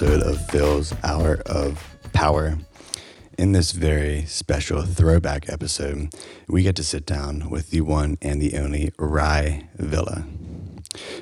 episode of Phil's Hour of Power. In this very special throwback episode, we get to sit down with the one and the only Rye Villa.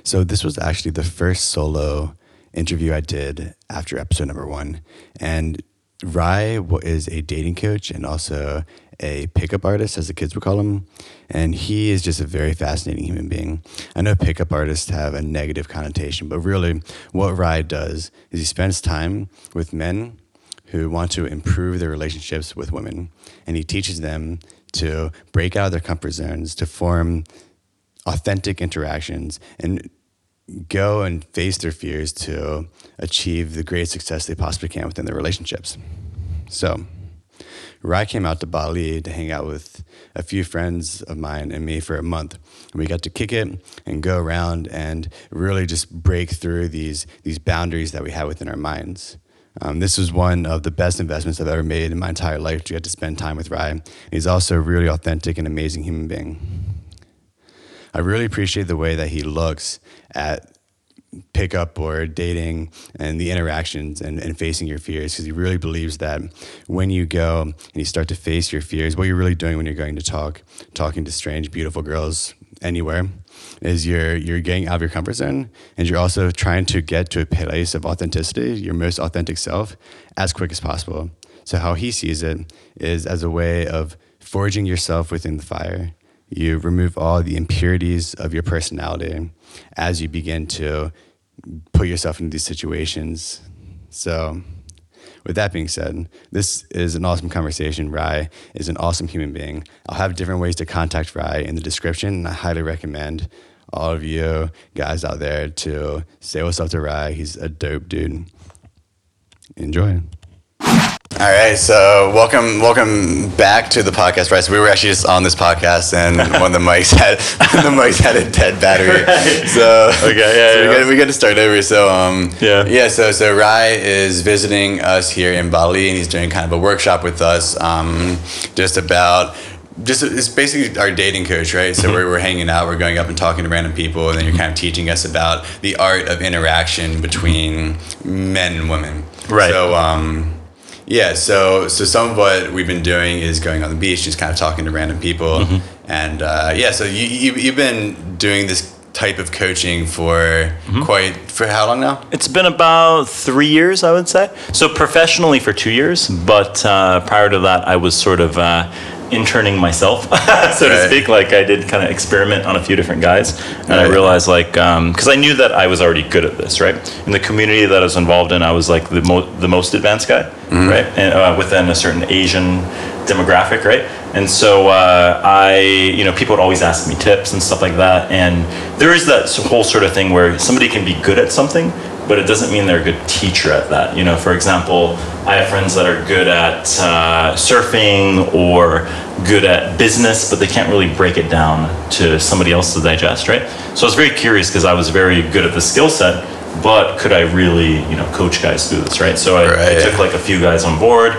So, this was actually the first solo interview I did after episode number one. And Rye is a dating coach and also a pickup artist, as the kids would call him. And he is just a very fascinating human being. I know pickup artists have a negative connotation, but really, what Rye does is he spends time with men who want to improve their relationships with women. And he teaches them to break out of their comfort zones, to form authentic interactions, and go and face their fears to achieve the great success they possibly can within their relationships. So, Rye came out to Bali to hang out with a few friends of mine and me for a month. And we got to kick it and go around and really just break through these, these boundaries that we have within our minds. Um, this was one of the best investments I've ever made in my entire life to get to spend time with Rye. He's also a really authentic and amazing human being. I really appreciate the way that he looks at pickup or dating and the interactions and, and facing your fears because he really believes that when you go and you start to face your fears, what you're really doing when you're going to talk, talking to strange, beautiful girls anywhere, is you're you're getting out of your comfort zone and you're also trying to get to a place of authenticity, your most authentic self, as quick as possible. So how he sees it is as a way of forging yourself within the fire you remove all the impurities of your personality as you begin to put yourself into these situations. So, with that being said, this is an awesome conversation. Rye is an awesome human being. I'll have different ways to contact Rye in the description, and I highly recommend all of you guys out there to say what's up to Rye. He's a dope dude. Enjoy. All right, so welcome, welcome back to the podcast, right? So we were actually just on this podcast, and one of the mics had the mics had a dead battery. Right. So okay, yeah, so yeah. We, got, we got to start over. So um, yeah, yeah. So so Rye is visiting us here in Bali, and he's doing kind of a workshop with us, um, just about just it's basically our dating coach, right? So mm-hmm. we're, we're hanging out, we're going up and talking to random people, and then you're kind of teaching us about the art of interaction between men and women. Right. So um, yeah, so so some of what we've been doing is going on the beach, just kind of talking to random people, mm-hmm. and uh, yeah. So you, you you've been doing this type of coaching for mm-hmm. quite for how long now? It's been about three years, I would say. So professionally for two years, but uh, prior to that, I was sort of uh, interning myself, so right. to speak. Like I did kind of experiment on a few different guys, and right. I realized like because um, I knew that I was already good at this, right? In the community that I was involved in, I was like the mo- the most advanced guy, mm-hmm. right? And uh, within a certain Asian demographic, right? And so uh, I, you know, people would always ask me tips and stuff like that. And there is that whole sort of thing where somebody can be good at something, but it doesn't mean they're a good teacher at that. You know, for example, I have friends that are good at uh, surfing or good at business, but they can't really break it down to somebody else to digest, right? So I was very curious because I was very good at the skill set, but could I really, you know, coach guys through this, right? So I, right. I took like a few guys on board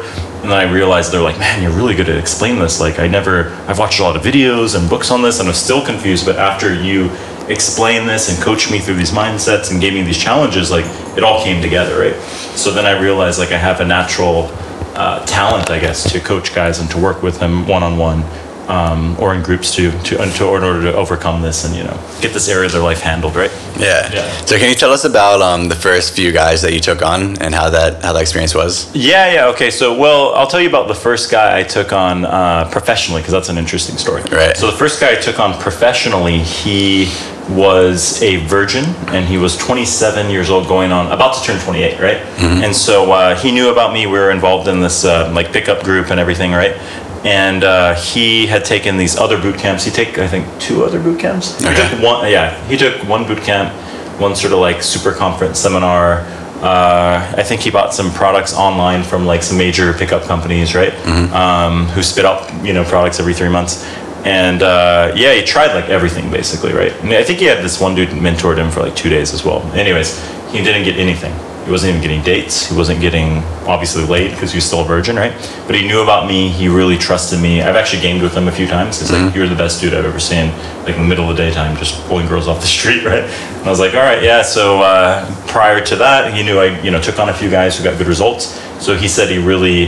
and then I realized they're like, man, you're really good at explaining this. Like, I never, I've watched a lot of videos and books on this, and I'm still confused. But after you explain this and coach me through these mindsets and gave me these challenges, like it all came together, right? So then I realized like I have a natural uh, talent, I guess, to coach guys and to work with them one on one um, or in groups to, to, to in order to overcome this and you know get this area of their life handled right? Yeah, yeah. so can you tell us about um, the first few guys that you took on and how that how that experience was? Yeah yeah okay so well i'll tell you about the first guy i took on uh, professionally because that's an interesting story. Right. So the first guy i took on professionally he was a virgin and he was 27 years old going on about to turn 28 right mm-hmm. and so uh, he knew about me we were involved in this uh, like pickup group and everything right and uh, he had taken these other boot camps. He took, I think, two other boot camps. Okay. He took one, yeah, he took one boot camp, one sort of like super conference seminar. Uh, I think he bought some products online from like some major pickup companies, right? Mm-hmm. Um, who spit out you know products every three months. And uh, yeah, he tried like everything basically, right? And I think he had this one dude mentored him for like two days as well. Anyways, he didn't get anything He wasn't even getting dates. He wasn't getting obviously laid because he was still a virgin, right? But he knew about me. He really trusted me. I've actually gamed with him a few times. He's like, "You're the best dude I've ever seen." Like in the middle of the daytime, just pulling girls off the street, right? And I was like, "All right, yeah." So uh, prior to that, he knew I, you know, took on a few guys who got good results. So he said he really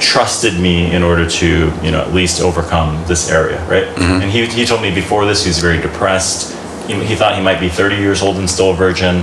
trusted me in order to, you know, at least overcome this area, right? Mm-hmm. And he, he told me before this he was very depressed. He, he thought he might be 30 years old and still a virgin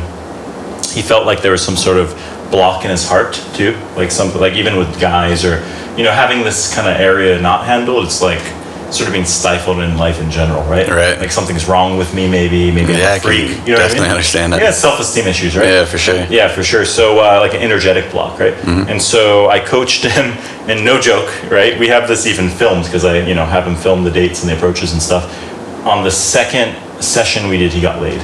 he felt like there was some sort of block in his heart too like something like even with guys or you know having this kind of area not handled it's like sort of being stifled in life in general right Right. like something's wrong with me maybe maybe Yeah, I I'm a can freak you know what I definitely mean? understand that. yeah self-esteem issues right Yeah, for sure. yeah, for sure. So uh, like an energetic block, right? Mm-hmm. And so I coached him, and no joke, right? We have this even filmed because I, you know, have him film the dates and the approaches and stuff. On the second session we did, he got laid.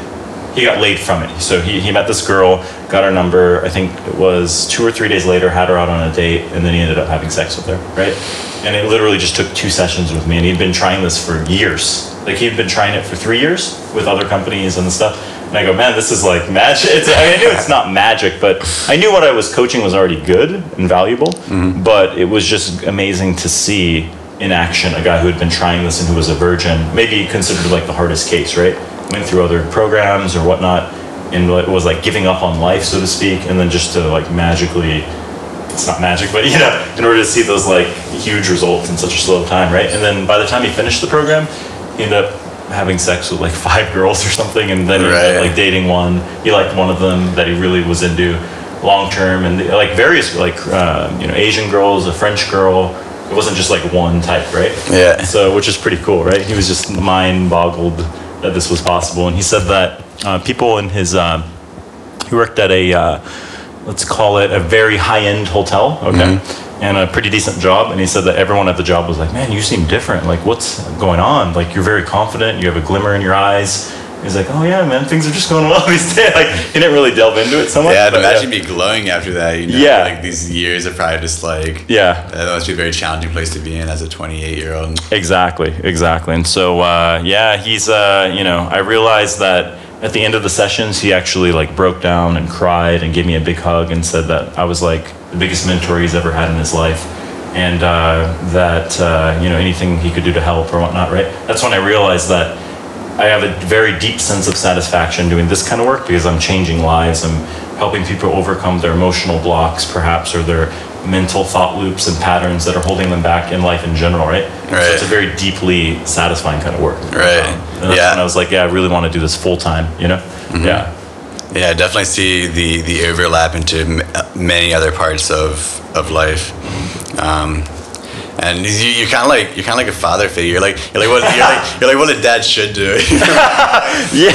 He got laid from it. So he, he met this girl, got her number. I think it was two or three days later, had her out on a date, and then he ended up having sex with her, right? And it literally just took two sessions with me, and he'd been trying this for years. Like he'd been trying it for three years with other companies and stuff. And I go, man, this is like magic. It's, I, mean, I knew it's not magic, but I knew what I was coaching was already good and valuable. Mm-hmm. But it was just amazing to see in action a guy who had been trying this and who was a virgin, maybe considered like the hardest case, right? Went through other programs or whatnot, and was like giving up on life, so to speak, and then just to like magically it's not magic, but you know, in order to see those like huge results in such a slow time, right? And then by the time he finished the program, he ended up having sex with like five girls or something, and then he up like dating one. He liked one of them that he really was into long term, and like various like uh, you know Asian girls, a French girl. It wasn't just like one type, right? Yeah. So, which is pretty cool, right? He was just mind boggled that this was possible, and he said that uh, people in his um, he worked at a uh, let's call it a very high-end hotel okay and a pretty decent job. And he said that everyone at the job was like man you seem different. Like what's going on? Like you're very confident. You have a glimmer in your eyes he's like oh yeah man things are just going well these days like he didn't really delve into it so much Yeah, I'd but, imagine me glowing after that. You know, Yeah. like these years are probably just like yeah that must be a very challenging place to be in as a 28 year old. Exactly, exactly. And so, uh, yeah, he's, uh, you know, I realized that at the end of the sessions, he actually like broke down and cried and gave me a big hug and said that I was like the biggest mentor he's ever had in his life. And uh, that, uh, you know, anything he could do to help or whatnot, right? That's when I realized that I have a very deep sense of satisfaction doing this kind of work because I'm changing lives. I'm helping people overcome their emotional blocks, perhaps, or their mental thought loops and patterns that are holding them back in life in general, right? So Right. it's a very deeply satisfying kind of work. Right. Um, and Yeah. when I was like, yeah, I really want to do this full time, you know? Yeah. Yeah, I definitely see the the overlap into m- many other parts of of life. Um, and you, you're kind of like you're kind of like a father figure. You're like you're like what you're like you're like what a dad should do. yeah,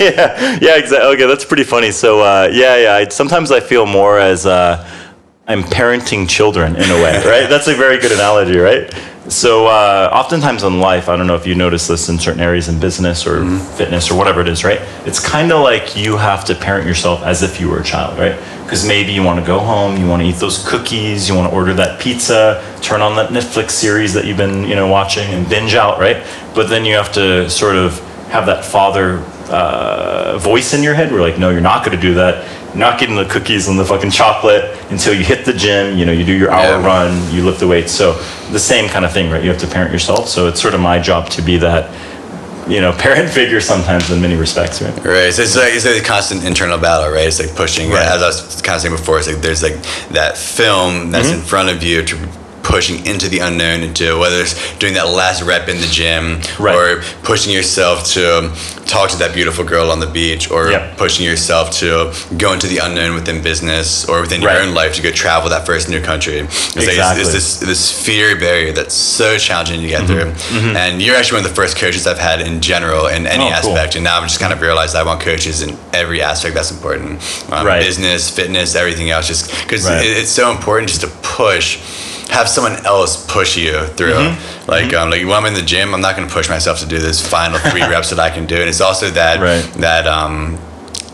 yeah, yeah, exactly. Okay, that's pretty funny. So, uh, yeah, yeah. I, sometimes I feel more as uh, I'm parenting children in a way, right? That's a very good analogy, right? So, uh, oftentimes in life, I don't know if you notice this in certain areas in business or fitness or whatever it is, right? It's kind of like you have to parent yourself as if you were a child, right? Because maybe you want to go home, you want to eat those cookies, you want to order that pizza, turn on that Netflix series that you've been, you know, watching and binge out, right? But then you have to sort of have that father uh, voice in your head. We're like, no, you're not going to do that. You're not getting the cookies and the fucking chocolate until you hit the gym. You know, you do your hour Yeah. run, you lift the weights. So the same kind of thing, right? You have to parent yourself. So it's sort of my job to be that, you know, parent figure sometimes in many respects, right? Right. So it's like it's like a constant internal battle, right? It's like pushing. Right. As I was kind of saying before, it's like there's like that film that's Mm-hmm. in front of you to pushing into the unknown into whether it's doing that last rep in the gym Right. or pushing yourself to talk to that beautiful girl on the beach or Yep. pushing yourself to go into the unknown within business or within your own life to go travel that first new country. It's like it's, Exactly. it's this this fear barrier that's so challenging to get Mm-hmm. through. And you're actually one of the first coaches I've had in general in any Oh, cool. aspect. And now I've just kind of realized I want coaches in every aspect that's important. Um, Right. Business, fitness, everything else. Just because Right. it, it's so important just to push. Have someone else push you through. Mm-hmm. Like, um, like when I'm in the gym, I'm not going to push myself to do this final three reps that I can do. And it's also that Right. that um,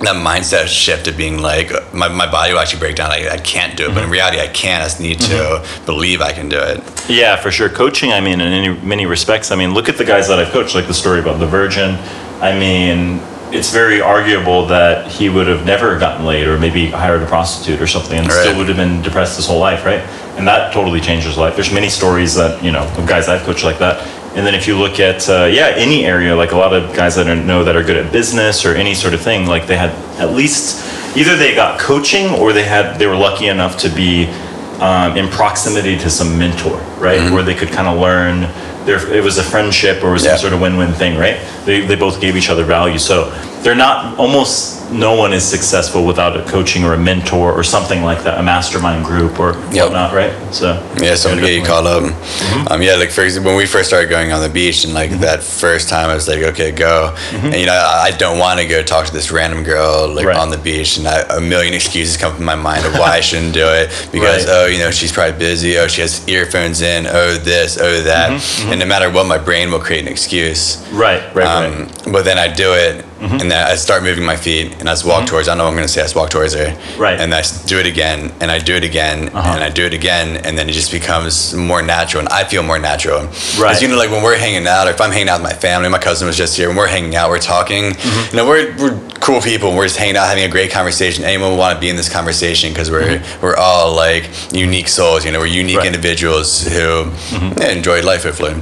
that mindset shift of being like, my, my body will actually break down. Like, I can't do it, Mm-hmm. but in reality, I can. I just need to believe I can do it. Yeah, for sure. Coaching, I mean, in any, many respects, I mean, look at the guys that I've coached, like the story about the Virgin. I mean, it's very arguable that he would have never gotten laid or maybe hired a prostitute or something and Right. still would have been depressed his whole life, right? And that totally changed his life. There's many stories that, you know, of guys I've coached like that. And then if you look at, uh, yeah, any area, like a lot of guys that I know that are good at business or any sort of thing, like they had at least either they got coaching or they had they were lucky enough to be um, in proximity to some mentor, right, where they could kind of learn. There, it was a friendship or it was Yeah. some sort of win-win thing, right? They, they both gave each other value. So they're not almost no one is successful without a coaching or a mentor or something like that, a mastermind group or Yep. whatnot, right? So Yeah, someone get you up. Mm-hmm. Um, yeah, like for example, when we first started going on the beach, and like that first time, I was like, okay, go. Mm-hmm. And you know, I I don't want to go talk to this random girl like Right. on the beach, and I, a million excuses come to my mind of why I shouldn't do it because Right. oh, you know, she's probably busy. Oh, she has earphones in. Oh, this. Oh, that. Mm-hmm, And no matter what, my brain will create an excuse. Right, right, right. Um, but then I do it, Mm-hmm. and then I start moving my feet, and I just walk towards. I know what I'm going to say. I just walk towards her, Right. And I do it again, and I do it again, Uh-huh. and I do it again, and then it just becomes more natural, and I feel more natural. Right. Because you know, like when we're hanging out, or if I'm hanging out with my family, my cousin was just here. When we're hanging out, we're talking. Mm-hmm. You know, we're we're cool people. And we're just hanging out, having a great conversation. Anyone would want to be in this conversation because we're we're all like unique souls. You know, we're unique Mm-hmm. Right. Mm-hmm. individuals who yeah, enjoy life hopefully,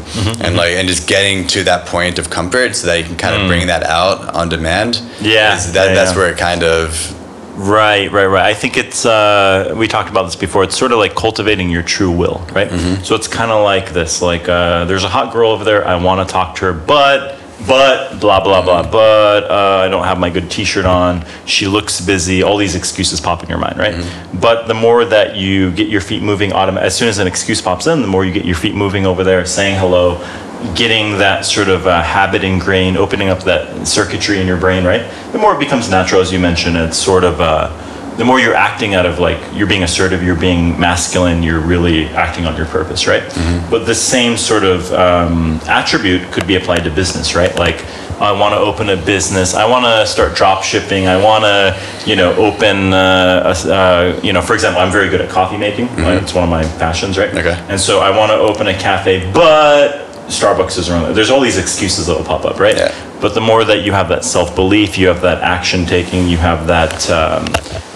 and like and just getting to that point of comfort so that you can kind of bring that out on demand. Mm. Yeah, that yeah, that's yeah. where it kind of Right, right, right. I think it's, uh, we talked about this before, it's sort of like cultivating your true will, right? So it's kind of like this like, uh, there's a hot girl over there, I want to talk to her, but, but, blah, blah, blah, but uh, I don't have my good t shirt on, she looks busy, all these excuses pop in your mind, right? But the more that you get your feet moving, automa- as soon as an excuse pops in, the more you get your feet moving over there, saying hello, getting that sort of uh, habit ingrained, opening up that circuitry in your brain, right? The more it becomes natural, as you mentioned, it's sort of, uh, the more you're acting out of like, you're being assertive, you're being masculine, you're really acting on your purpose, right? But the same sort of um, attribute could be applied to business, right? Like, I want to open a business. I want to start drop shipping. I want to, you know, open, uh, a uh, you know, for example, I'm very good at coffee making. Right? It's one of my passions, right? Okay. And so I want to open a cafe, but Starbucks is around. There's all these excuses that will pop up, right? Yeah. But the more that you have that self belief, you have that action taking, you have that um,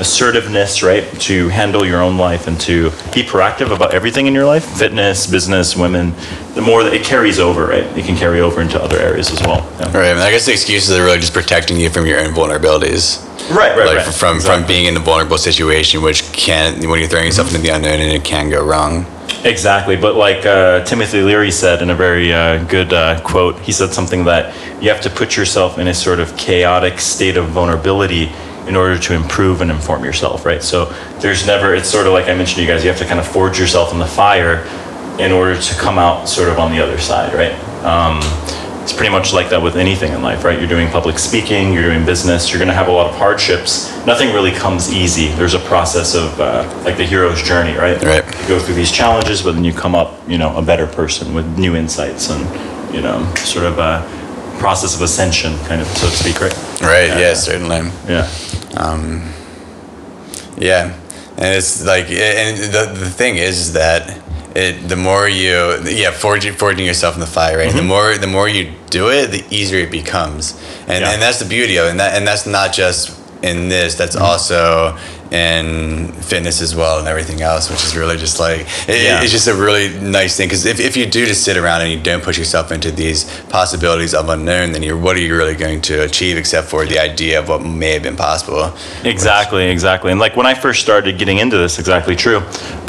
assertiveness, right, to handle your own life and to be proactive about everything in your life fitness, business, women the more that it carries over, right? It can carry over into other areas as well. Yeah. right. I, mean, I guess the excuses are really just protecting you from your own vulnerabilities. Right, right, like right. from from being in a vulnerable situation, which can when you're throwing yourself into the unknown and it can go wrong. Exactly, but like uh, Timothy Leary said in a very uh, good uh, quote, he said something that you have to put yourself in a sort of chaotic state of vulnerability in order to improve and inform yourself, right? So there's never, it's sort of like I mentioned to you guys, you have to kind of forge yourself in the fire in order to come out sort of on the other side, right? Um, it's pretty much like that with anything in life, right? You're doing public speaking, you're doing business, you're gonna have a lot of hardships. Nothing really comes easy. There's a process of uh, like the hero's journey, right? Right. You go through these challenges, but then you come up, you know, a better person with new insights and, you know, sort of a process of ascension, kind of, so to speak, right? Right. Yeah. Yeah. certainly. Yeah. Yeah, and it's like, and the the thing is that it the more you yeah forging forging yourself in the fire, right? The mm-hmm. more the more you do it, the easier it becomes, and Yeah. and that's the beauty of it. And that and that's not just in this. That's mm-hmm. also in fitness as well and everything else, which is really just like it, Yeah. it's just a really nice thing because if, if you do just sit around and you don't push yourself into these possibilities of unknown, then you're what are you really going to achieve except for the idea of what may have been possible? Exactly, exactly. And like when I first started getting into this, exactly true.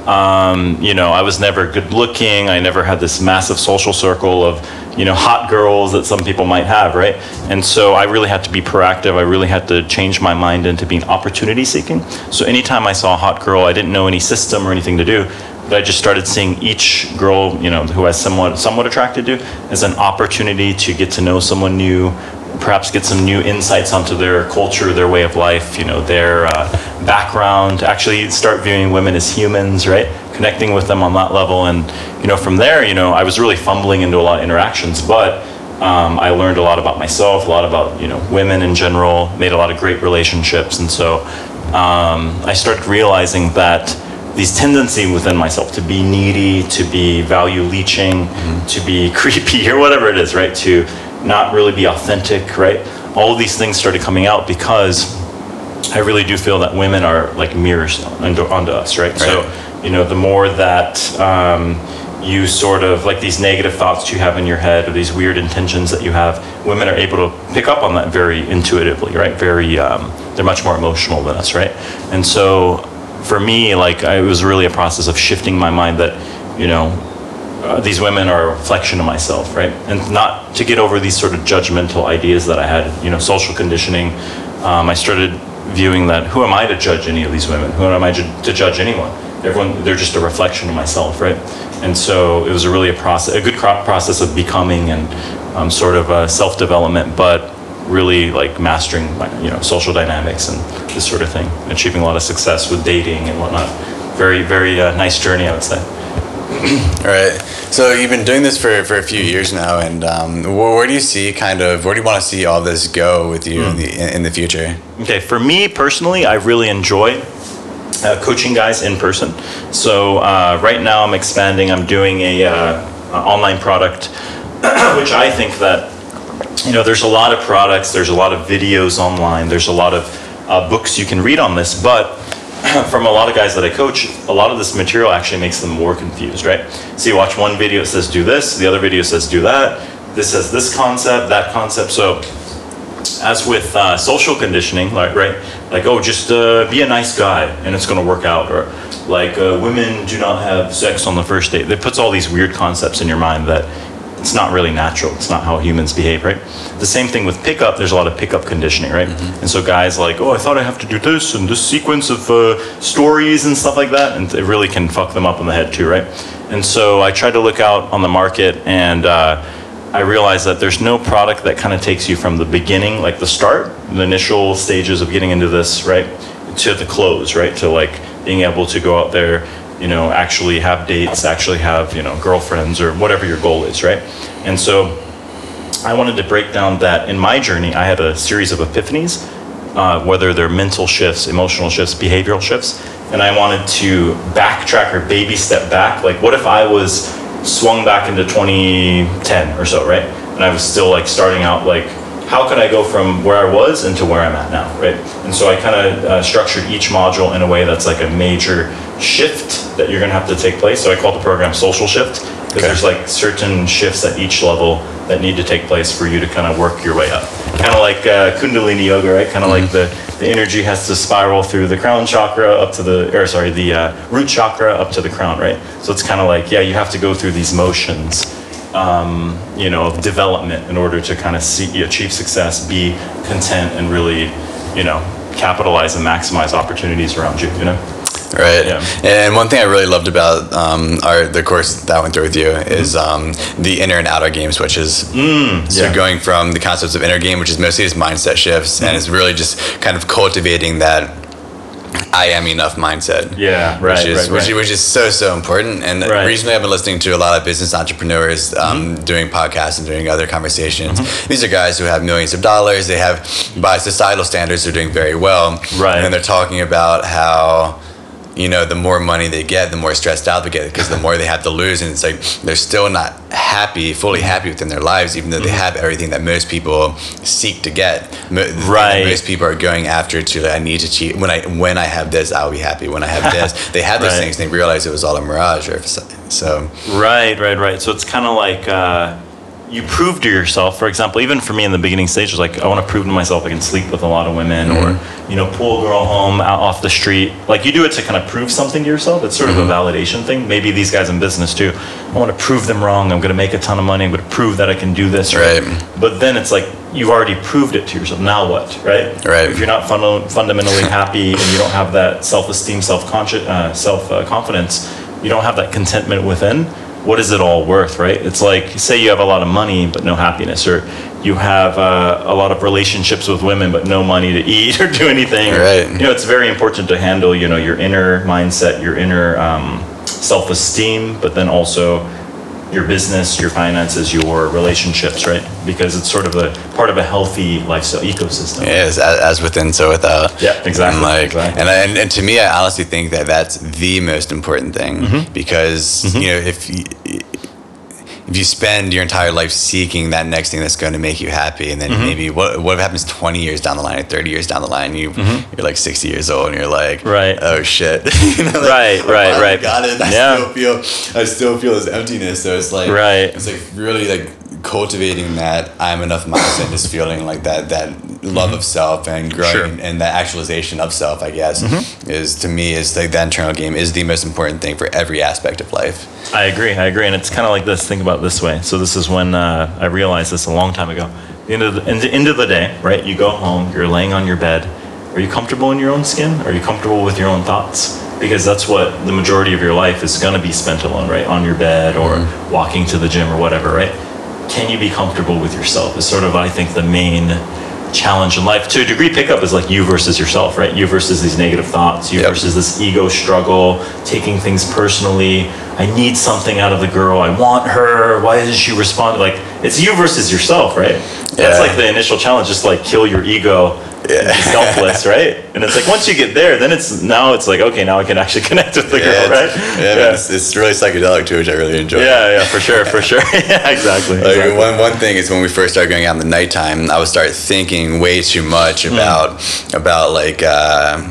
Um, you know, I was never good looking. I never had this massive social circle of, you know, hot girls that some people might have, right? And so I really had to be proactive. I really had to change my mind into being opportunity seeking. So anytime I saw a hot girl, I didn't know any system or anything to do. But I just started seeing each girl, you know, who I somewhat somewhat attracted to, as an opportunity to get to know someone new, perhaps get some new insights onto their culture, their way of life, you know, their uh, background. Actually, start viewing women as humans, right? Connecting with them on that level, and you know, from there, you know, I was really fumbling into a lot of interactions, but um, I learned a lot about myself, a lot about you know women in general, made a lot of great relationships, and so um, I started realizing that these tendency within myself to be needy, to be value leeching, to be creepy or whatever it is, right? To not really be authentic, right? all of these things started coming out because I really do feel that women are like mirrors onto, onto us, right? So, you know, the more that um, you sort of like these negative thoughts you have in your head or these weird intentions that you have, women are able to pick up on that very intuitively, right? Very, um, they're much more emotional than us, right? And so, for me, like, I, it was really a process of shifting my mind that, you know, uh, these women are a reflection of myself, right? And not to get over these sort of judgmental ideas that I had, you know, social conditioning. Um, I started viewing that who am I to judge any of these women? Who am I ju- to judge anyone? Everyone, they're just a reflection of myself, right? And so it was a really a process, a good process of becoming and um, sort of uh, self-development, but really like mastering, you know, social dynamics and this sort of thing, achieving a lot of success with dating and whatnot. Very, very uh, nice journey, I would say. All right. So you've been doing this for, for a few years now, and um, where, where do you see kind of where do you want to see all this go with you in the in, in the future? Okay, for me personally, I really enjoy uh, coaching guys in person. So uh, right now, I'm expanding. I'm doing a uh, online product, which I think that you know, there's a lot of products, there's a lot of videos online, there's a lot of uh, books you can read on this, but from a lot of guys that I coach, a lot of this material actually makes them more confused, right? So you watch one video, it says do this, the other video says do that, this says this concept, that concept. So as with uh, social conditioning, like right, like oh, just uh, be a nice guy and it's going to work out, or like uh, women do not have sex on the first date. It puts all these weird concepts in your mind that it's not really natural. It's not how humans behave, right? The same thing with pickup. There's a lot of pickup conditioning, right? And so guys like, oh, I thought I have to do this and this sequence of uh, stories and stuff like that, and it really can fuck them up in the head too, right? And so I tried to look out on the market and. Uh, I realized that there's no product that kind of takes you from the beginning, like the start, the initial stages of getting into this, right, to the close, right, to like being able to go out there, you know, actually have dates, actually have, you know, girlfriends or whatever your goal is, right? And so I wanted to break down that in my journey, I had a series of epiphanies, uh, whether they're mental shifts, emotional shifts, behavioral shifts, and I wanted to backtrack or baby step back. Like, what if I was swung back into 2010 or so, right? And I was still like starting out, like, how could I go from where I was into where I'm at now, right? And so I kind of uh, structured each module in a way that's like a major shift that you're gonna have to take place. So I call the program Social Shift because Okay. there's like certain shifts at each level that need to take place for you to kind of work your way up. Kind of like uh, Kundalini Yoga, right? Kind of like the, the energy has to spiral through the crown chakra up to the, or sorry, the uh, root chakra up to the crown, right? So it's kind of like, yeah, you have to go through these motions, um, you know, of development in order to kind of see, achieve success, be content, and really, you know, capitalize and maximize opportunities around you, you know? Right. Yeah. And one thing I really loved about um, our the course that I went through with you is um, the inner and outer game switches. so Mm-hmm. Mm, yeah. going from the concepts of inner game, which is mostly just mindset shifts, and Mm-hmm. it's really just kind of cultivating that I am enough mindset. Yeah, right, Which is right, which, right. which is so so important. And Right. recently, I've been listening to a lot of business entrepreneurs um, Mm-hmm. doing podcasts and doing other conversations. These are guys who have millions of dollars. They have, by societal standards, they're doing very well. Right. And they're talking about how you know, the more money they get, the more stressed out they get because the more they have to lose. And it's like they're still not happy, fully happy within their lives, even though they have everything that most people seek to get. Mo- the thing that Right. Most people are going after to, like, I need to cheat. When I when I have this, I'll be happy. When I have this, they have those Right. things and they realize it was all a mirage. Or so, Right, right, right. So it's kind of like uh, you prove to yourself, for example, even for me in the beginning stages, like I want to prove to myself I can sleep with a lot of women or, mm-hmm. you know, pull a girl home out off the street. Like you do it to kind of prove something to yourself. It's sort of a mm-hmm. validation thing. Maybe these guys in business too. I want to prove them wrong. I'm going to make a ton of money. I'm going to prove that I can do this. Right. But then it's like you've already proved it to yourself. Now what, right? Right. If you're not funda- fundamentally happy and you don't have that self-esteem, self-conscious, uh, self-confidence, uh, you don't have that contentment within. What is it all worth, right? It's like say you have a lot of money but no happiness, or you have uh, a lot of relationships with women but no money to eat or do anything. Right. You know, it's very important to handle, you know, your inner mindset, your inner um, self-esteem, but then also your business, your finances, your relationships, right? Because it's sort of a part of a healthy lifestyle ecosystem. Yes, as, as within, so without. Yeah, exactly, And like, exactly. And, and and to me, I honestly think that that's the most important thing Mm-hmm. because you know if. You, if you spend your entire life seeking that next thing that's going to make you happy, and then Mm-hmm. maybe what what happens twenty years down the line or thirty years down the line, you you're like sixty years old and you're like, Mm-hmm. Right. oh shit, You know, like, Right, I right, right. got it. I Yeah. still feel I still feel this emptiness. So it's like Right. it's like really like cultivating that I'm enough mindset, just feeling like that that love of self and growing Sure. and, that actualization of self. I guess is to me is like that internal game is the most important thing for every aspect of life. I agree. I agree, and it's kind of like this. Think about this way. So this is when uh, I realized this a long time ago. The end of the, in the end of the day, right? You go home. You're laying on your bed. Are you comfortable in your own skin? Are you comfortable with your own thoughts? Because that's what the majority of your life is going to be spent alone, right? On your bed or walking to the gym or whatever, right? Can you be comfortable with yourself? Is sort of I think the main challenge in life. To a degree, pickup is like you versus yourself, right? You versus these negative thoughts. You Yep. versus this ego struggle, taking things personally. I need something out of the girl. I want her. Why does she respond? Like it's you versus yourself, right? That's like the initial challenge. Just like kill your ego. And selfless, right? And it's like once you get there, then it's now it's like okay, now I can actually connect with the girl, it's, right? Yeah, man, It's, it's really psychedelic too, which I really enjoy. yeah, yeah, for sure, for sure. yeah, exactly. Like, exactly. one, one thing is when we first started going out in the nighttime, I would start thinking way too much Hmm. about about like uh,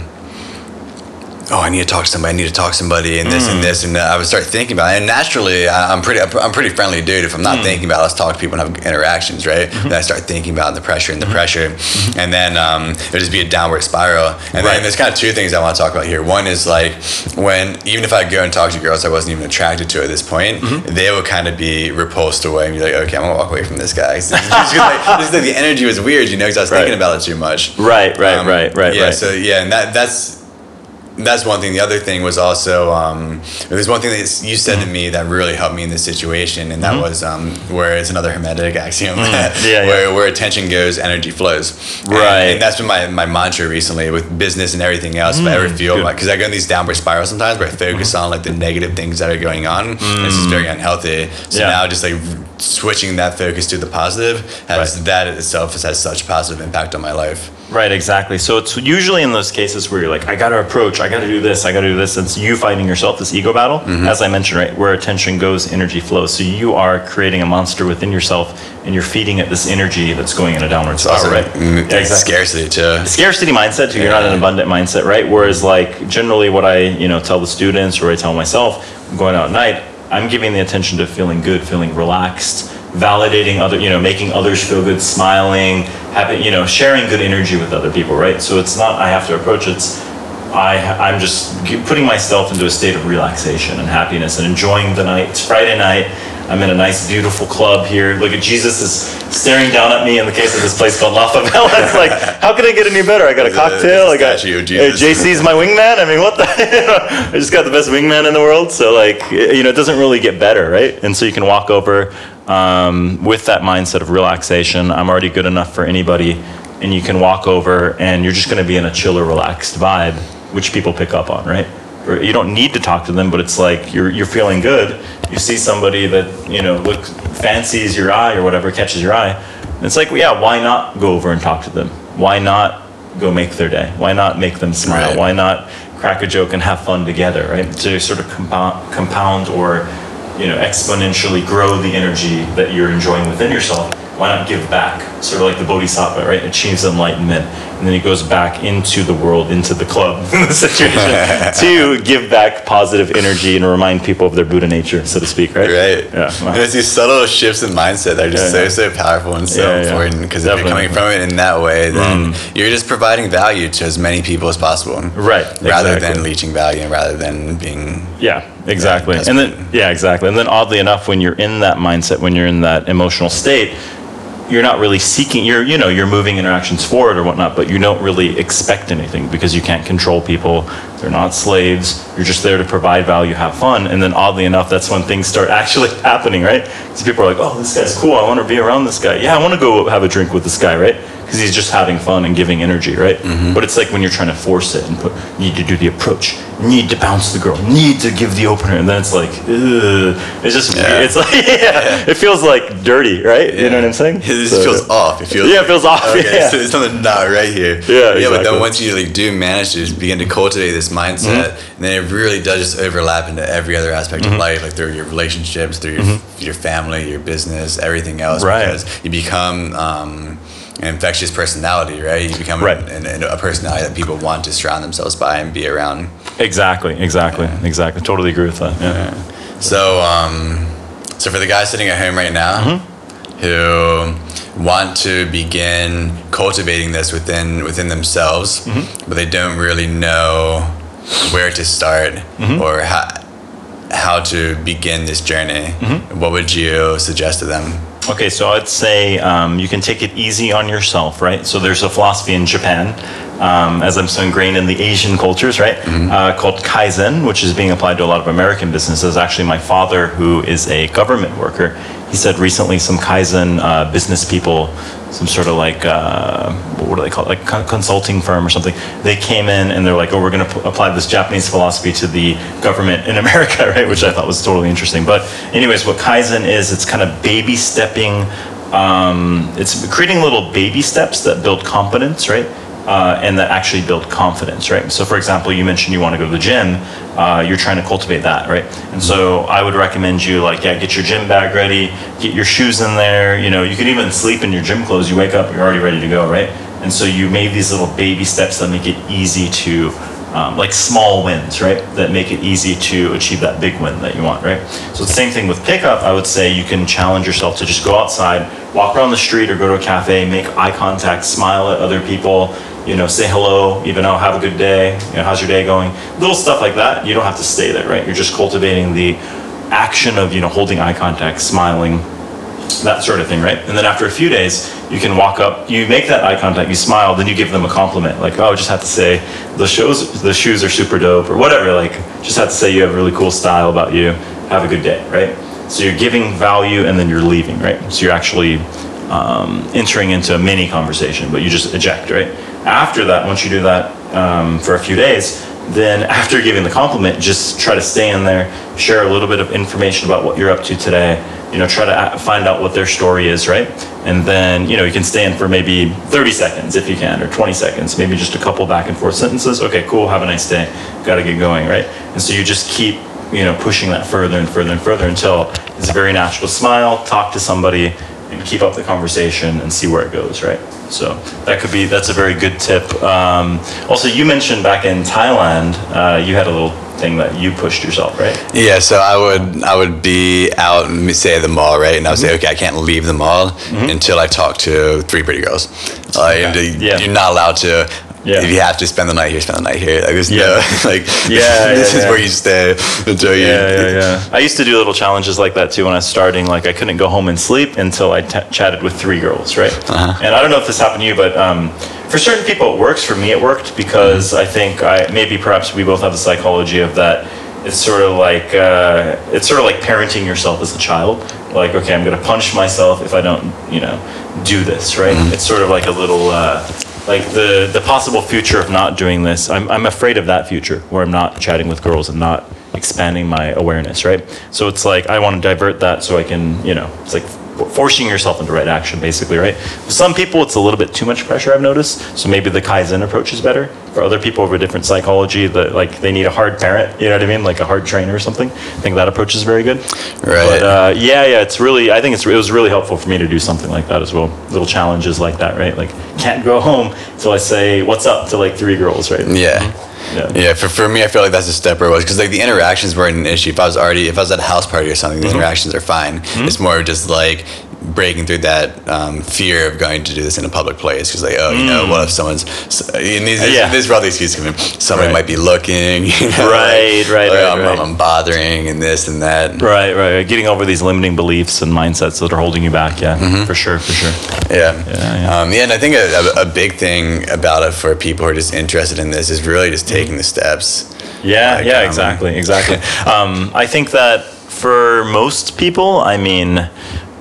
oh I need to talk to somebody, I need to talk to somebody, and this Hmm. and this, and uh, I would start thinking about it. And naturally, I- I'm pretty I'm pretty friendly dude. If I'm not thinking about, it, let's talk to people and have interactions, right? Then I start thinking about the pressure and the pressure, and then um, it'll just be a downward spiral. And Right. then there's kind of two things I want to talk about here. One is like when even if I go and talk to girls I wasn't even attracted to at this point, Mm-hmm. they would kind of be repulsed away and be like, okay, I'm gonna walk away from this guy. Just like, just like the energy was weird, you know, because I was Right. thinking about it too much. right, right, Um, right, right, Yeah. right. So yeah, and that that's that's one thing. The other thing was also um, there's one thing that you said Mm-hmm. to me that really helped me in this situation, and that was um, where it's another hermetic axiom Mm. yeah, where yeah. where attention goes, energy flows. Right. And, that's been my, my mantra recently with business and everything else. if I ever feel Mm, like because I go in these downward spirals sometimes where I focus on like the negative things that are going on. And it's just very unhealthy. So Mm. Yeah. now just like switching that focus to the positive has Right. that itself has had such positive impact on my life. Right, exactly. So it's usually in those cases where you're like, I got to approach, I got to do this, I got to do this. It's you fighting yourself, this ego battle. Mm-hmm. As I mentioned, right, where attention goes, energy flows. So you are creating a monster within yourself, and you're feeding it this energy that's going in a downward spiral, right? mm, Yeah, exactly. scarcity too. Scarcity mindset too. You're not an abundant mindset, right? Whereas like generally, what I you know tell the students or I tell myself, I'm going out at night, I'm giving the attention to feeling good, feeling relaxed, validating other, you know, making others feel good, smiling, having, you know, sharing good energy with other people, right? So it's not I have to approach it. It's I I'm just putting myself into a state of relaxation and happiness and enjoying the night. It's Friday night. I'm in a nice, beautiful club here. Look at Jesus is staring down at me in the case of this place called La Favela. It's like, how can I get any better? I got a cocktail. I got Jesus. JC's my wingman. I mean, what the? I just got the best wingman in the world. So like, you know, it doesn't really get better, right? And so you can walk over um, with that mindset of relaxation. I'm already good enough for anybody, and you can walk over, and you're just going to be in a chiller, relaxed vibe, which people pick up on, right? Or you don't need to talk to them, but it's like you're you're feeling good. You see somebody that you know looks fancies your eye or whatever catches your eye. And it's like, well, yeah, why not go over and talk to them? Why not go make their day? Why not make them smile? Right. Why not crack a joke and have fun together, right? To sort of compound, compound or you know exponentially grow the energy that you're enjoying within yourself. Why not give back? Sort of like the bodhisattva, right? Achieves enlightenment, and then he goes back into the world, into the club, the situation, to give back positive energy and remind people of their Buddha nature, so to speak, right? Right. Yeah. And it's these subtle shifts in mindset that are just Yeah, so, yeah. so powerful and so Yeah, important. Because if you're coming from it in that way, then mm. you're just providing value to as many people as possible. Right, Rather exactly. than leeching value and rather than being. Yeah, exactly. and then yeah, exactly. And then oddly enough, when you're in that mindset, when you're in that emotional state, you're not really seeking you're you know you're moving interactions forward or whatnot but you don't really expect anything because you can't control people they're not slaves. You're just there to provide value have fun. And then oddly enough that's when things start actually happening right? Because people are like oh this guy's cool. I want to be around this guy. Yeah i want to go have a drink with this guy right? Because he's just having fun and giving energy right? Mm-hmm. But it's like when you're trying to force it and put need to do the approach need to bounce the girl need to give the opener. And then it's like Ugh. it's just Yeah. it's like yeah, it feels like dirty right? You know what i'm saying? It just So- feels off. It feels Yeah, it feels off, Okay, yeah. so there's something not right here. Yeah, Yeah, but then once you like do manage to begin to cultivate this Mm-hmm. mindset, mm-hmm. and then it really does just overlap into every other aspect of mm-hmm. life, like through your relationships, through your, your family, your business, everything else. Right. Because you become um, an infectious personality, right? You become Right. an, an, a personality that people want to surround themselves by and be around. Exactly, exactly, exactly. Totally agree with that. Yeah. So, um, so for the guys sitting at home right now who want to begin cultivating this within within themselves, but they don't really know where to start or how how to begin this journey, what would you suggest to them? Okay, so I'd say um, you can take it easy on yourself, right? So there's a philosophy in Japan, um, as I'm so ingrained in the Asian cultures, right, uh, called Kaizen, which is being applied to a lot of American businesses. Actually, my father, who is a government worker, he said recently some Kaizen uh, business people, some sort of like, uh, what do they call it, like co- consulting firm or something, they came in and they're like, oh, we're going to apply this Japanese philosophy to the government in America, right? Which I thought was totally interesting. But, anyways, what Kaizen is, it's kind of baby stepping, um, it's creating little baby steps that build competence, right? Uh, and that actually build confidence, right? So, for example, you mentioned you want to go to the gym. Uh, you're trying to cultivate that, right? And so, I would recommend you like, yeah, get your gym bag ready, get your shoes in there. You know, you could even sleep in your gym clothes. You wake up, you're already ready to go, right? And so, you made these little baby steps that make it easy to um, like small wins, right? That make it easy to achieve that big win that you want, right? So the same thing with pickup. I would say you can challenge yourself to just go outside, walk around the street, or go to a cafe, make eye contact, smile at other people. You know, say hello, even though have a good day. You know, how's your day going? Little stuff like that. You don't have to stay there, right? You're just cultivating the action of you know holding eye contact, smiling, that sort of thing, right? And then after a few days, you can walk up, you make that eye contact, you smile, then you give them a compliment, like, oh, just have to say the shows, the shoes are super dope, or whatever. Like, just have to say you have a really cool style about you. Have a good day, right? So you're giving value, and then you're leaving, right? So you're actually um, entering into a mini conversation, but you just eject, right? After that, once you do that um, for a few days, then after giving the compliment, just try to stay in there, share a little bit of information about what you're up to today. You know, try to find out what their story is, right? And then, you know, you can stay in for maybe 30 seconds if you can, or 20 seconds, maybe just a couple back and forth sentences. Okay, cool, have a nice day. Got to get going, right? And so you just keep, you know, pushing that further and further and further until it's a very natural smile, talk to somebody, and keep up the conversation and see where it goes, right? So that could be that's a very good tip. Um, also, you mentioned back in Thailand, uh, you had a little thing that you pushed yourself, right? Yeah, so I would I would be out, say at the mall, right, and I would say, okay, I can't leave the mall until I talk to three pretty girls. Uh, and Okay. Yeah. You're not allowed to. Yeah. If you have to spend the night here, spend the night here. Like, there's Yeah. no like. Yeah, this yeah, is yeah. where you stay until you. Yeah, yeah, yeah. I used to do little challenges like that too when I was starting. Like I couldn't go home and sleep until I t- chatted with three girls, right? And I don't know if this happened to you, but um, for certain people it works. For me, it worked because I think I maybe perhaps we both have the psychology of that. It's sort of like uh, it's sort of like parenting yourself as a child. Like, okay, I'm gonna punch myself if I don't, you know, do this, right? It's sort of like a little. Uh, like the the possible future of not doing this I'm, I'm afraid of that future where i'm not chatting with girls and not expanding my awareness right? So it's like i want to divert that so i can you know it's like forcing yourself into right action basically right? For some people it's a little bit too much pressure i've noticed. So maybe the kaizen approach is better. For other people with a different psychology that like they need a hard parent you know what i mean? Like a hard trainer or something. I think that approach is very good. Right. but uh, yeah yeah it's really i think it's, it was really helpful for me to do something like that as well. Little challenges like that right? Like can't go home until i say what's up? to like three girls right? Yeah. Yeah. Yeah, for, for me, I feel like that's a step where it was because like the interactions weren't an issue. If I was already, if I was at a house party or something, the Mm-hmm. interactions are fine. It's more just like breaking through that um, fear of going to do this in a public place because like, oh, you know, what if someone's, and these, Mm. Yeah. this is where all the excuses come in. Somebody Right. might be looking, you know, Right, like, right, like, right, I'm, right. I'm bothering and this and that. right right getting over these limiting beliefs and mindsets that are holding you back yeah for sure for sure Yeah. Yeah, yeah. Um, yeah, and I think a, a, a big thing about it for people who are just interested in this is really just taking the steps. Yeah, Like, yeah, um, exactly, exactly. um, I think that for most people, I mean,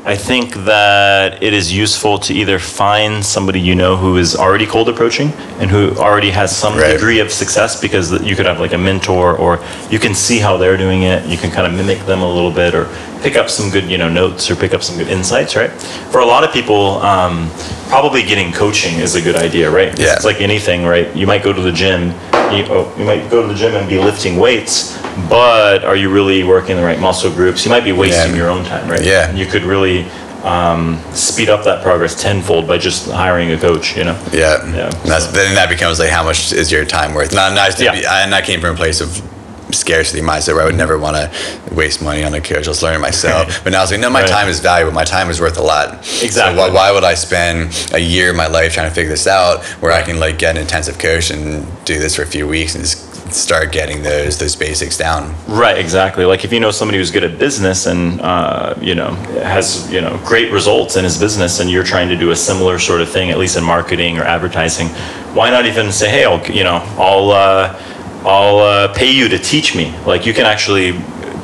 I think that it is useful to either find somebody you know who is already cold approaching and who already has some Right. degree of success because you could have like a mentor or you can see how they're doing it. You can kind of mimic them a little bit or pick up some good, you know, notes or pick up some good insights, right? For a lot of people, um, probably getting coaching is a good idea, right? Yeah. It's like anything, right? You might go to the gym you, oh, you might go to the gym and be lifting weights, but are you really working the right muscle groups? You might be wasting Yeah. your own time, right? Yeah. And you could really um, speed up that progress tenfold by just hiring a coach. You know. Yeah. Yeah, And That's, then that becomes like how much is your time worth? Not nice to Yeah. be, and I came from a place of scarcity mindset where I would never want to waste money on a coach. I was learning myself. But now I was like, no, my Right. time is valuable. My time is worth a lot. Exactly. So why, why would I spend a year of my life trying to figure this out where I can like get an intensive coach and do this for a few weeks and just start getting those those basics down? Right, exactly. Like if you know somebody who's good at business and uh, you know has you know great results in his business, and you're trying to do a similar sort of thing, at least in marketing or advertising, why not even say, hey, I'll you know I'll uh, I'll uh, pay you to teach me. Like you can actually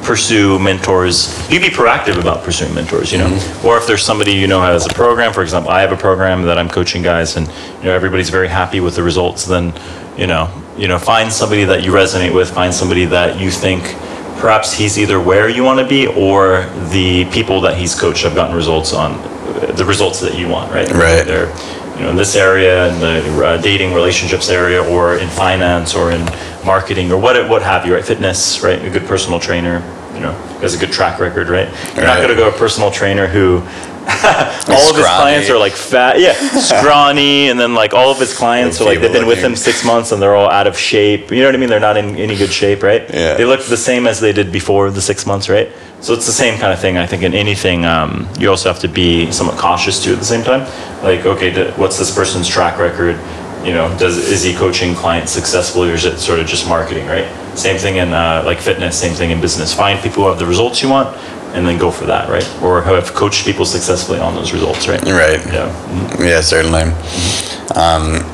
pursue mentors. You be proactive about pursuing mentors, you know. Or if there's somebody you know has a program, for example, I have a program that I'm coaching guys, and you know everybody's very happy with the results. Then you know you know find somebody that you resonate with, find somebody that you think perhaps he's either where you want to be or the people that he's coached have gotten results on the results that you want, right? Right. They're you know in this area, in the uh, dating relationships area, or in finance, or in marketing, or what what have you, right? Fitness, right? A good personal trainer, you know, has a good track record, right? You're not going to go a personal trainer who all of his clients are like fat, yeah, scrawny, and then like all of his clients are like they've been with him six months and they're all out of shape. You know what I mean? They're not in any good shape, right? Yeah. They look the same as they did before the six months, right? So it's the same kind of thing. I think in anything, um, you also have to be somewhat cautious too at the same time. Like, okay, what's this person's track record? You know, does is he coaching clients successfully, or is it sort of just marketing, right? Same thing in uh, like fitness, same thing in business. Find people who have the results you want, and then go for that, right? Or have coached people successfully on those results, right? Right. Yeah. Yeah, certainly. Um,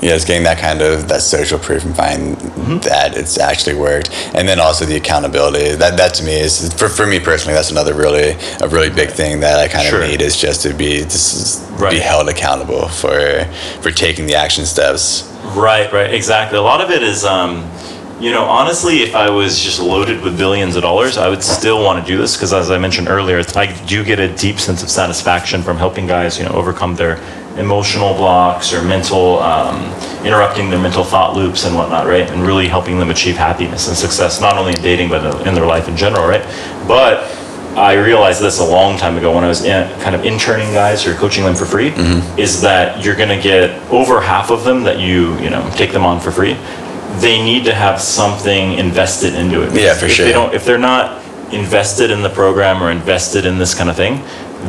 yeah, it's getting that kind of that social proof and finding Mm-hmm. that it's actually worked, and then also the accountability. That that to me is for, for me personally. That's another really a really big thing that I kind Sure. of need is just to be just Right. be held accountable for for taking the action steps. Right, right, exactly. A lot of it is, um, you know, honestly, if I was just loaded with billions of dollars, I would still want to do this because, as I mentioned earlier, I do get a deep sense of satisfaction from helping guys, you know, overcome their emotional blocks or mental, um, interrupting their mental thought loops and whatnot, right? And really helping them achieve happiness and success, not only in dating, but in their life in general, right? But I realized this a long time ago when I was in, kind of interning guys or coaching them for free, Mm-hmm. is that you're going to get over half of them that you you know take them on for free. They need to have something invested into it. Yeah, for if sure. They don't, if they're not invested in the program or invested in this kind of thing,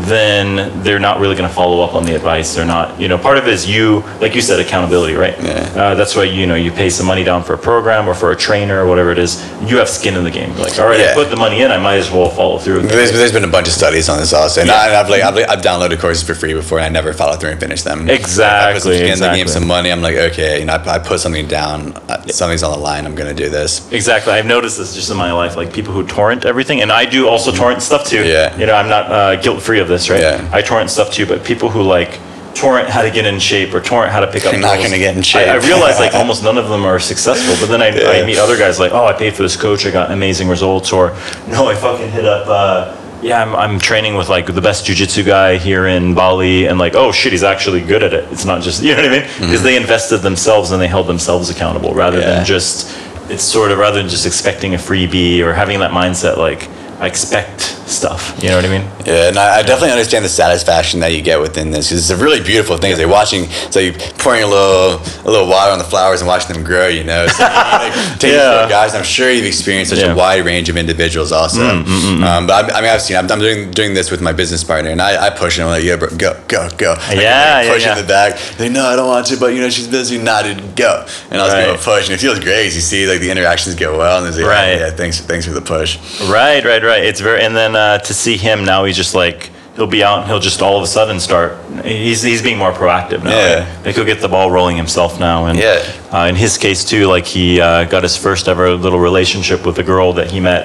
then they're not really going to follow up on the advice. They're not, you know, part of it is you, like you said, accountability, right? Yeah. Uh, that's why you know you pay some money down for a program or for a trainer or whatever it is. You have skin in the game. You're like, all right, I put the money in. I might as well follow through. There's, there's been a bunch of studies on this also, and, Yeah. I, I've like I've, I've downloaded courses for free before, and I never followed through and finished them. Exactly. I put some Exactly, skin in the game, some money. I'm like, okay, you know, I, I put something down, uh, something's on the line. I'm gonna do this. Exactly. I've noticed this just in my life, like people who torrent everything, and I do also torrent stuff too. Yeah. You know, I'm not uh, guilt free of this, right? Yeah. I torrent stuff too, but people who like torrent how to get in shape or torrent how to pick up. You're not gonna get in shape. I realize like almost none of them are successful, but then I, I meet other guys like, oh, I paid for this coach, I got amazing results, or no, I fucking hit up. Uh, yeah, I'm, I'm training with like the best jujitsu guy here in Bali, and like, oh shit, he's actually good at it. It's not just, you know what I mean? Because they invested themselves and they held themselves accountable rather Mm-hmm. Yeah. than just it's sort of rather than just expecting a freebie or having that mindset like I expect stuff. You know what I mean? Yeah, and I, I definitely understand the satisfaction that you get within this. it's a really beautiful thing. It's like watching, it's like pouring a little, a little water on the flowers and watching them grow. You know, it's like, taking Yeah. guys. I'm sure you've experienced such Yeah. a wide range of individuals also. Um, but I, I mean, I've seen. I'm, I'm doing doing this with my business partner, and I, I push him. I'm like, yeah, bro, go, go, go. Like, Yeah, yeah, push yeah. in the back. Like, no, I don't want to, but you know, she's busy. Dude, go. And I was Right. gonna push, and it feels great. You see, like the interactions go well, and it's like, Right. oh, yeah, thanks, thanks for the push. Right, right, right. It's very and then uh, to see him now, he's just like he'll be out and he'll just all of a sudden start. He's he's being more proactive now. Yeah. right? Like he'll get the ball rolling himself now. And Yeah. uh, in his case too, like he uh, got his first ever little relationship with a girl that he met.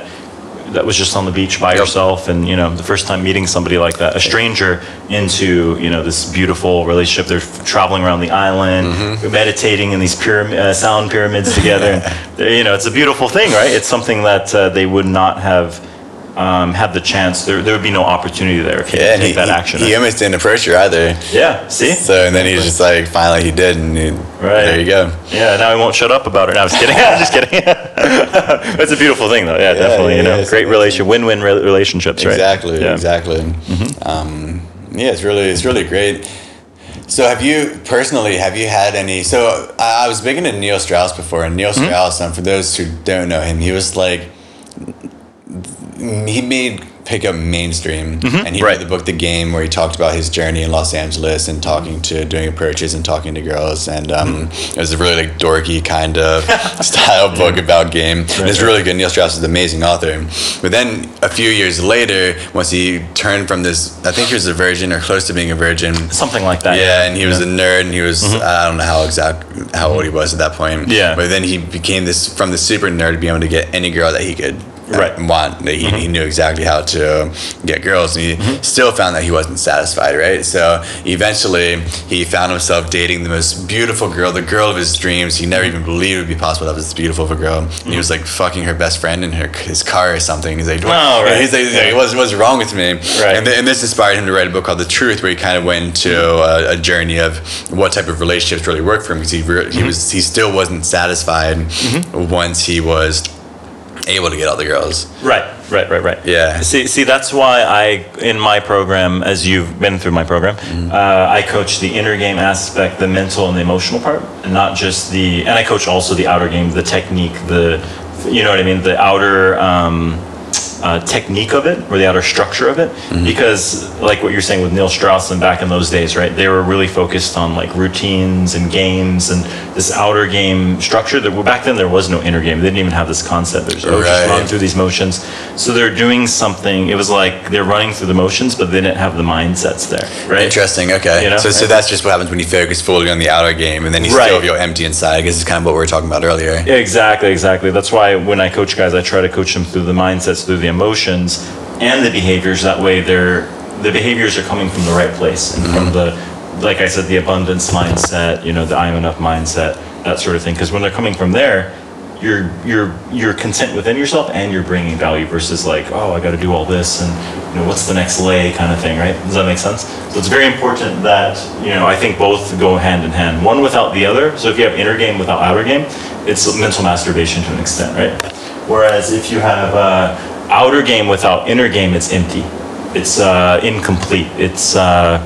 That was just on the beach by herself, and you know, the first time meeting somebody like that, a stranger into you know this beautiful relationship. They're traveling around the island, Mm-hmm. meditating in these pyramid, uh, sound pyramids together. you know, it's a beautiful thing, right? It's something that uh, they would not have um, had the chance, there, there would be no opportunity there if he Yeah, didn't and take he, that action. he, almost didn't approach you either. yeah, see? So and then he's just like, finally he did, and he, Right. there you go. Yeah, now he won't shut up about it. No, I'm just kidding. I'm just kidding. It's a beautiful thing, though. Yeah, definitely. yeah, you know, great amazing. relation, win-win re- relationships, right? Exactly, Yeah. exactly. Mm-hmm. Um, yeah, it's really it's really great. So have you personally have you had any? So I, was big into Neil Strauss before, and Neil Mm-hmm. Strauss, um, for those who don't know him, he was like he made pickup mainstream, and he Mm-hmm. Right. wrote the book The Game, where he talked about his journey in Los Angeles and talking to doing approaches and talking to girls, and um, Mm-hmm. it was a really like dorky kind of style book about game. and it's really good. Neil Strauss is an amazing author. But then a few years later, once he turned from this, I think he was a virgin or close to being a virgin. Something like that. Yeah, and he was a nerd, and he was I don't know how exact how old he was at that point. Mm-hmm. Yeah. but then he became this from the super nerd to be able to get any girl that he could. Uh, Right. Mm-hmm. Want that he, he knew exactly how to get girls, and he still found that he wasn't satisfied. Right, so eventually he found himself dating the most beautiful girl, the girl of his dreams. He never even believed it would be possible to have this beautiful of a girl. And He was like fucking her best friend in her his car or something. He's like, Mm-hmm. Oh, right. he's like, he's like, Yeah. what's, what's wrong with me? Right. And, th- and this inspired him to write a book called The Truth, where he kind of went into a, a journey of what type of relationships really work for him because he re- Mm-hmm. he was he still wasn't satisfied once he was able to get all the girls. Right, right, right, right. Yeah. See, see, that's why I, in my program, as you've been through my program, Mm-hmm. uh, I coach the inner game aspect, the mental and the emotional part, and not just the. And I coach also the outer game, the technique, the, you know what I mean, the outer. Um, uh, technique of it or the outer structure of it Mm-hmm. because like what you're saying with Neil Strauss and back in those days right they were really focused on like routines and games and this outer game structure that well, back then there was no inner game they didn't even have this concept there's oh, just Right. run through these motions so they're doing something it was like they're running through the motions but they didn't have the mindsets there right Interesting. Okay. You know? So so that's just what happens when you focus fully on the outer game, and then you Right. still feel empty inside. I guess it's kind of what we were talking about earlier. Exactly, exactly. That's why when I coach guys, I try to coach them through the mindsets, through the emotions, and the behaviors. That way, they're the behaviors are coming from the right place and from the, like I said, the abundance mindset. You know, the I am enough mindset, that sort of thing. Because when they're coming from there, you're you're you're content within yourself and you're bringing value versus like, oh, I got to do all this and you know what's the next lay kind of thing, right? Does that make sense? So it's very important that you know I think both go hand in hand, one without the other. So if you have inner game without outer game, it's mental masturbation to an extent, right? Whereas if you have uh, outer game without inner game, it's empty, it's uh, incomplete, it's uh,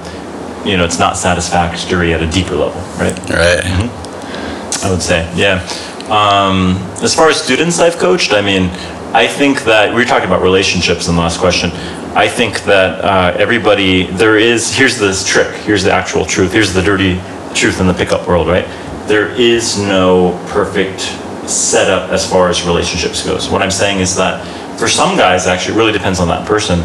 you know it's not satisfactory at a deeper level, right? Right. Mm-hmm. I would say, yeah. Um, as far as students I've coached, I mean, I think that we were talking about relationships in the last question. I think that uh, everybody, there is, here's this trick, here's the actual truth, here's the dirty truth in the pickup world, right? There is no perfect setup as far as relationships goes. What I'm saying is that for some guys, actually, it really depends on that person.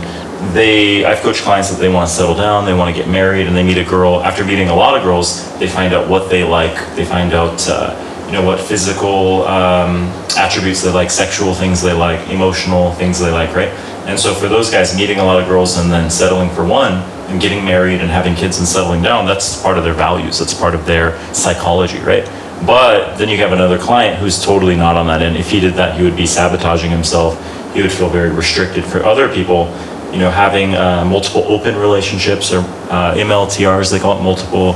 They, I've coached clients that they want to settle down, they want to get married, and they meet a girl. After meeting a lot of girls, they find out what they like. They find out, uh, you know, what physical um, attributes they like, sexual things they like, emotional things they like, right? And so for those guys, meeting a lot of girls and then settling for one and getting married and having kids and settling down, that's part of their values. That's part of their psychology, right? But then you have another client who's totally not on that end. If he did that, he would be sabotaging himself. He would feel very restricted. For other people, you know, having uh, multiple open relationships or uh, MLTRs, they call it multiple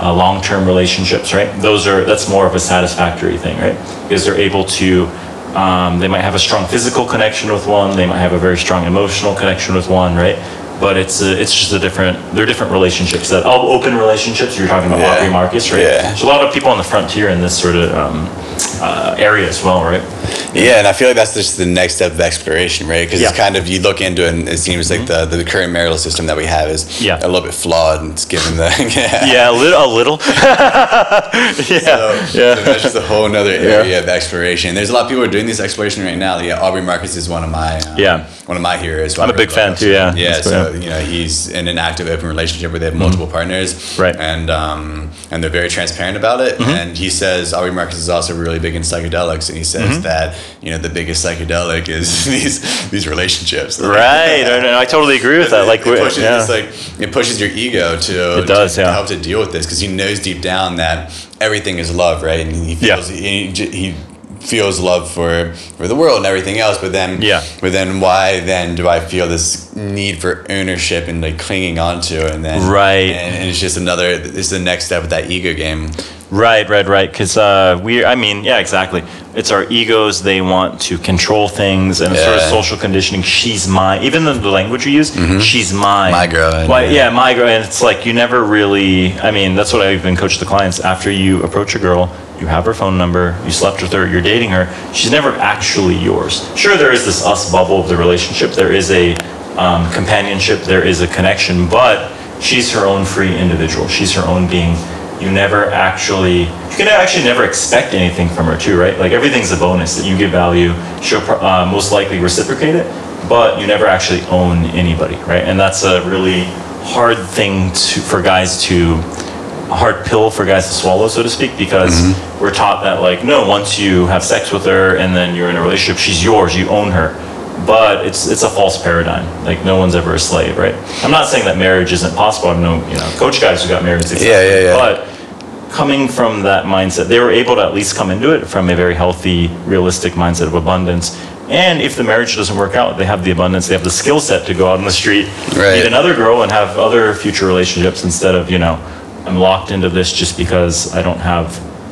uh, long-term relationships, right? Those are that's more of a satisfactory thing, right? Because they're able to. Um, they might have a strong physical connection with one. They might have a very strong emotional connection with one, right? But it's a, it's just a different. They're different relationships. That all open relationships. You're talking about Yeah. Aubrey Marcus, right? Yeah. So a lot of people on the frontier in this sort of um, uh, area as well, right? Yeah, and I feel like that's just the next step of exploration, right? Because it's Yeah. Mm-hmm. kind of you look into it, and it seems like the, the current marital system that we have is Yeah. a little bit flawed, and it's given the yeah. Yeah, a little. A little. yeah. So, yeah. so that's just a whole nother area of exploration. There's a lot of people who are doing this exploration right now. Yeah, Aubrey Marcus is one of my um, Yeah. One of my heroes. I'm a big fan too, yeah. yeah. That's So cool, you know he's in an active open relationship where they have multiple partners, Mm-hmm. Right. Mm-hmm. And um, and they're very transparent about it. And he says Aubrey Marcus is also really big in psychedelics, and he says Mm-hmm. that you know the biggest psychedelic is these these relationships. Right. I, I totally agree with that. It- Like, it, pushes yeah. it's like it pushes your ego to It does, to, yeah. help to deal with this because he knows deep down that everything is love, right? And he Yeah. feels he, he feels love for for the world and everything else but then Yeah. but then why then do i feel this need for ownership and like clinging on to it and then Right. and, and it's just another it's the next step of that ego game Right, right, right. Because uh, we, I mean, yeah, exactly. It's our egos. They want to control things, and it's sort of Yeah. social conditioning. She's mine. Even the, the language we use, she's mine. My girl, and- Why, yeah, my girl. And it's like you never really. I mean, that's what I even coach the clients. After you approach a girl, you have her phone number. You slept with her. You're dating her. She's never actually yours. Sure, there is this us bubble of the relationship. There is a um, companionship. There is a connection, but she's her own free individual. She's her own being you never actually you can actually never expect anything from her too right? Like everything's a bonus that you give value. She'll uh, most likely reciprocate it but you never actually own anybody right? And that's a really hard thing to for guys to a hard pill for guys to swallow so to speak because we're taught that like no once you have sex with her and then you're in a relationship she's yours you own her but it's it's a false paradigm. Like no one's ever a slave, right? I'm not saying that marriage isn't possible. I know you know coach guys who got married successfully, Yeah, yeah, yeah. but coming from that mindset, they were able to at least come into it from a very healthy, realistic mindset of abundance. And if the marriage doesn't work out, they have the abundance, they have the skill set to go out on the street, Right. meet another girl, and have other future relationships instead of you know, I'm locked into this just because I don't have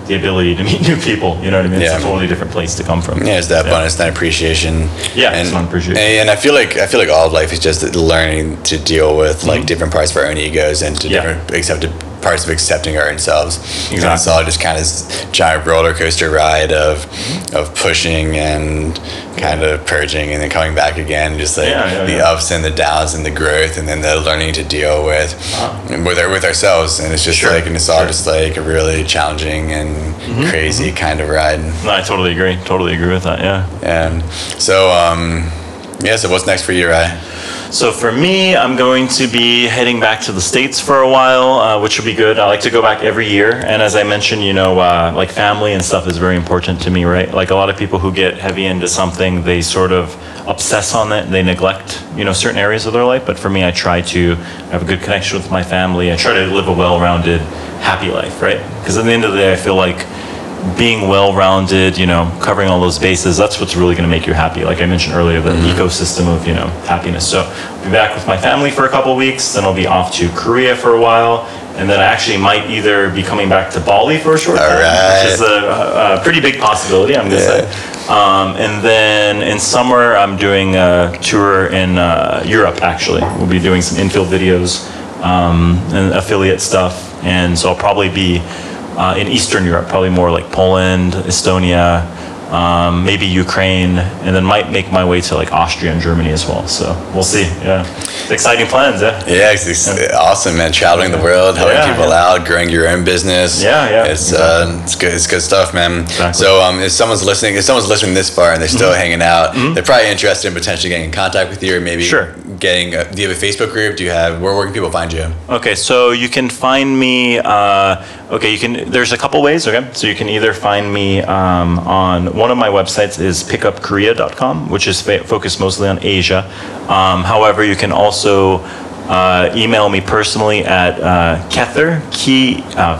the ability to meet new people. You know what I mean? Yeah. It's a totally different place to come from. Yeah, it's that bonus, that appreciation. Yeah, and, it's appreciation. And, and I feel like I feel like all of life is just learning to deal with like different parts of our own egos and to Mm-hmm. Yeah. different accepted parts of accepting our own selves. And it's all just kind of this giant roller coaster ride of of pushing and kind of purging and then coming back again, just like Yeah, yeah, the yeah. ups and the downs and the growth and then the learning to deal with with our, with ourselves. And it's just Uh-huh. Sure, like and it's all sure. just like a really challenging and crazy kind of ride. No, I totally agree. Totally agree with that. Yeah. And so, um, yeah, so what's next for you, Rye? So for me, I'm going to be heading back to the States for a while, uh, which will be good. I like to go back every year. And as I mentioned, you know, uh, like family and stuff is very important to me, right? Like a lot of people who get heavy into something, they sort of obsess on it. They neglect, you know, certain areas of their life. But for me, I try to have a good connection with my family. I try to live a well-rounded, happy life, right? Because at the end of the day, I feel like being well-rounded, you know, covering all those bases, that's what's really going to make you happy. Like I mentioned earlier, the ecosystem of, you know, happiness. So I'll be back with my family for a couple weeks, then I'll be off to Korea for a while, and then I actually might either be coming back to Bali for a short time, right. which is a, a pretty big possibility, I'm going to Yeah. say. Um, and then in summer, I'm doing a tour in uh, Europe, actually. We'll be doing some infield videos um, and affiliate stuff. And so I'll probably be uh, in Eastern Europe, probably more like Poland, Estonia, um, maybe Ukraine, and then might make my way to like Austria and Germany as well. So we'll see. Yeah. Exciting plans, yeah. Yeah, it's, it's awesome, man. Traveling the world, helping Yeah, people yeah. out, growing your own business. Yeah, yeah, It's uh, it's good. It's good stuff, man. Exactly. So, um, if someone's listening, if someone's listening this far and they're still hanging out, they're probably interested in potentially getting in contact with you, or maybe Mm-hmm. Sure. getting. A, do you have a Facebook group? Do you have? Where, where can people find you? Okay, so you can find me. Uh, okay, you can. There's a couple ways. Okay, so you can either find me um, on one of my websites is pickupkorea.com, which is fa- focused mostly on Asia. Um, however, you can also uh, email me personally at uh, Kether Key. Uh.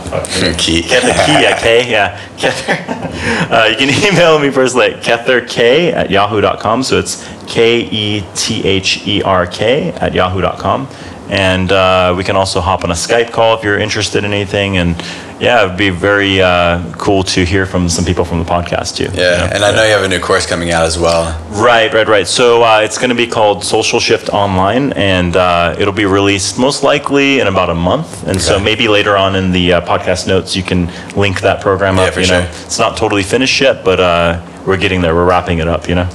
Key. Kether Key, yeah, K, yeah, Kether. Uh, you can email me personally at ketherk at yahoo.com. So it's K E T H E R K at yahoo.com. And uh, we can also hop on a Skype call if you're interested in anything. And yeah, it'd be very uh, cool to hear from some people from the podcast too. Yeah, you know? and I know you have a new course coming out as well. Right, right, right. So uh, it's going to be called Social Shift Online, and uh, it'll be released most likely in about a month. And so maybe later on in the uh, podcast notes, you can link that program Yeah, up. for you know, sure. it's not totally finished yet, but uh, we're getting there. We're wrapping it up. You know,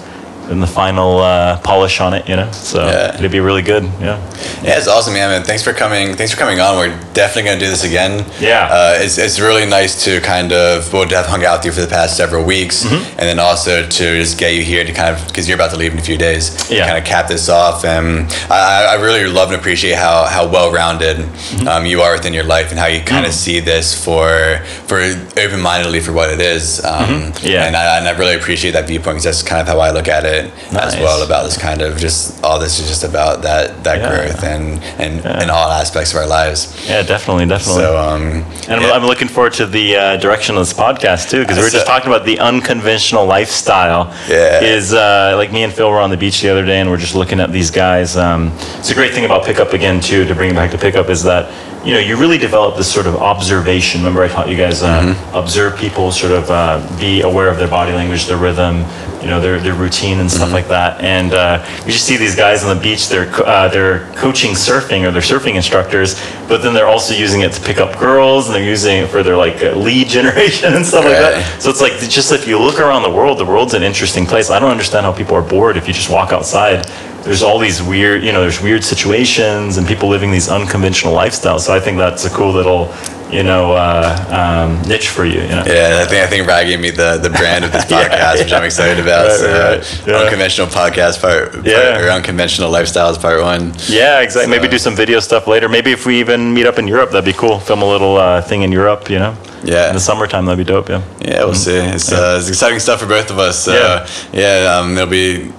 and the final uh, polish on it. You know, so Yeah. it'd be really good. Yeah. Yeah, it's awesome, man. man. Thanks for coming. Thanks for coming on. We're definitely gonna do this again. Yeah. Uh, it's, it's really nice to kind of well to have hung out with you for the past several weeks, Mm-hmm. and then also to just get you here to kind of because you're about to leave in a few days. Yeah. Kind of cap this off, and I, I really love and appreciate how how well rounded Mm-hmm. um, you are within your life and how you kind Mm. of see this for for open mindedly for what it is. Um, Mm-hmm. Yeah. And I, and I really appreciate that viewpoint because that's kind of how I look at it. It Nice. as well about this kind of just all this is just about that that Yeah. growth and and in all aspects of our lives. Yeah, definitely, definitely. So um, and I'm, yeah. I'm looking forward to the uh, direction of this podcast too, because we were just talking about the unconventional lifestyle. Yeah. Is uh, like me and Phil were on the beach the other day, and we're just looking at these guys. Um, it's a great thing about pickup again too. To bring it back to pickup is that you know you really develop this sort of observation. Remember, I taught you guys uh, Mm-hmm. observe people, sort of uh, be aware of their body language, their rhythm, you know, their their routine and Mm-hmm. stuff like that. And uh, you just see these guys on the beach. They're co- uh, they're coaching surfing or they're surfing instructors, but then they're also using it to pick up girls and they're using it for their like uh, lead generation and stuff like that. So it's like just if you look around the world, the world's an interesting place. I don't understand how people are bored if you just walk outside. There's all these weird, you know, there's weird situations and people living these unconventional lifestyles. So I think that's a cool little, you know, uh, um, niche for you. You know. Yeah, I think I think Rag gave me the, the brand of this Yeah, podcast, which I'm excited about. Right, so, right, right. Yeah. unconventional podcast part, part Yeah. or unconventional lifestyles part one. Yeah, exactly. Maybe do some video stuff later. Maybe if we even meet up in Europe, that'd be cool. Film a little uh, thing in Europe, you know. Yeah. In the summertime, that'd be dope. Yeah. Yeah, we'll see. It's, uh, it's exciting stuff for both of us. So, Yeah. yeah, um, it'll be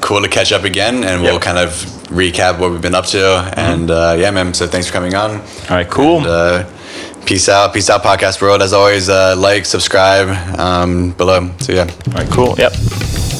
cool to catch up again, and we'll Yep. kind of recap what we've been up to. And uh, yeah, man. So thanks for coming on. All right. Cool. And, uh, peace out, peace out, podcast world. As always, uh, like, subscribe um, below. So yeah. All right. Cool. Yep.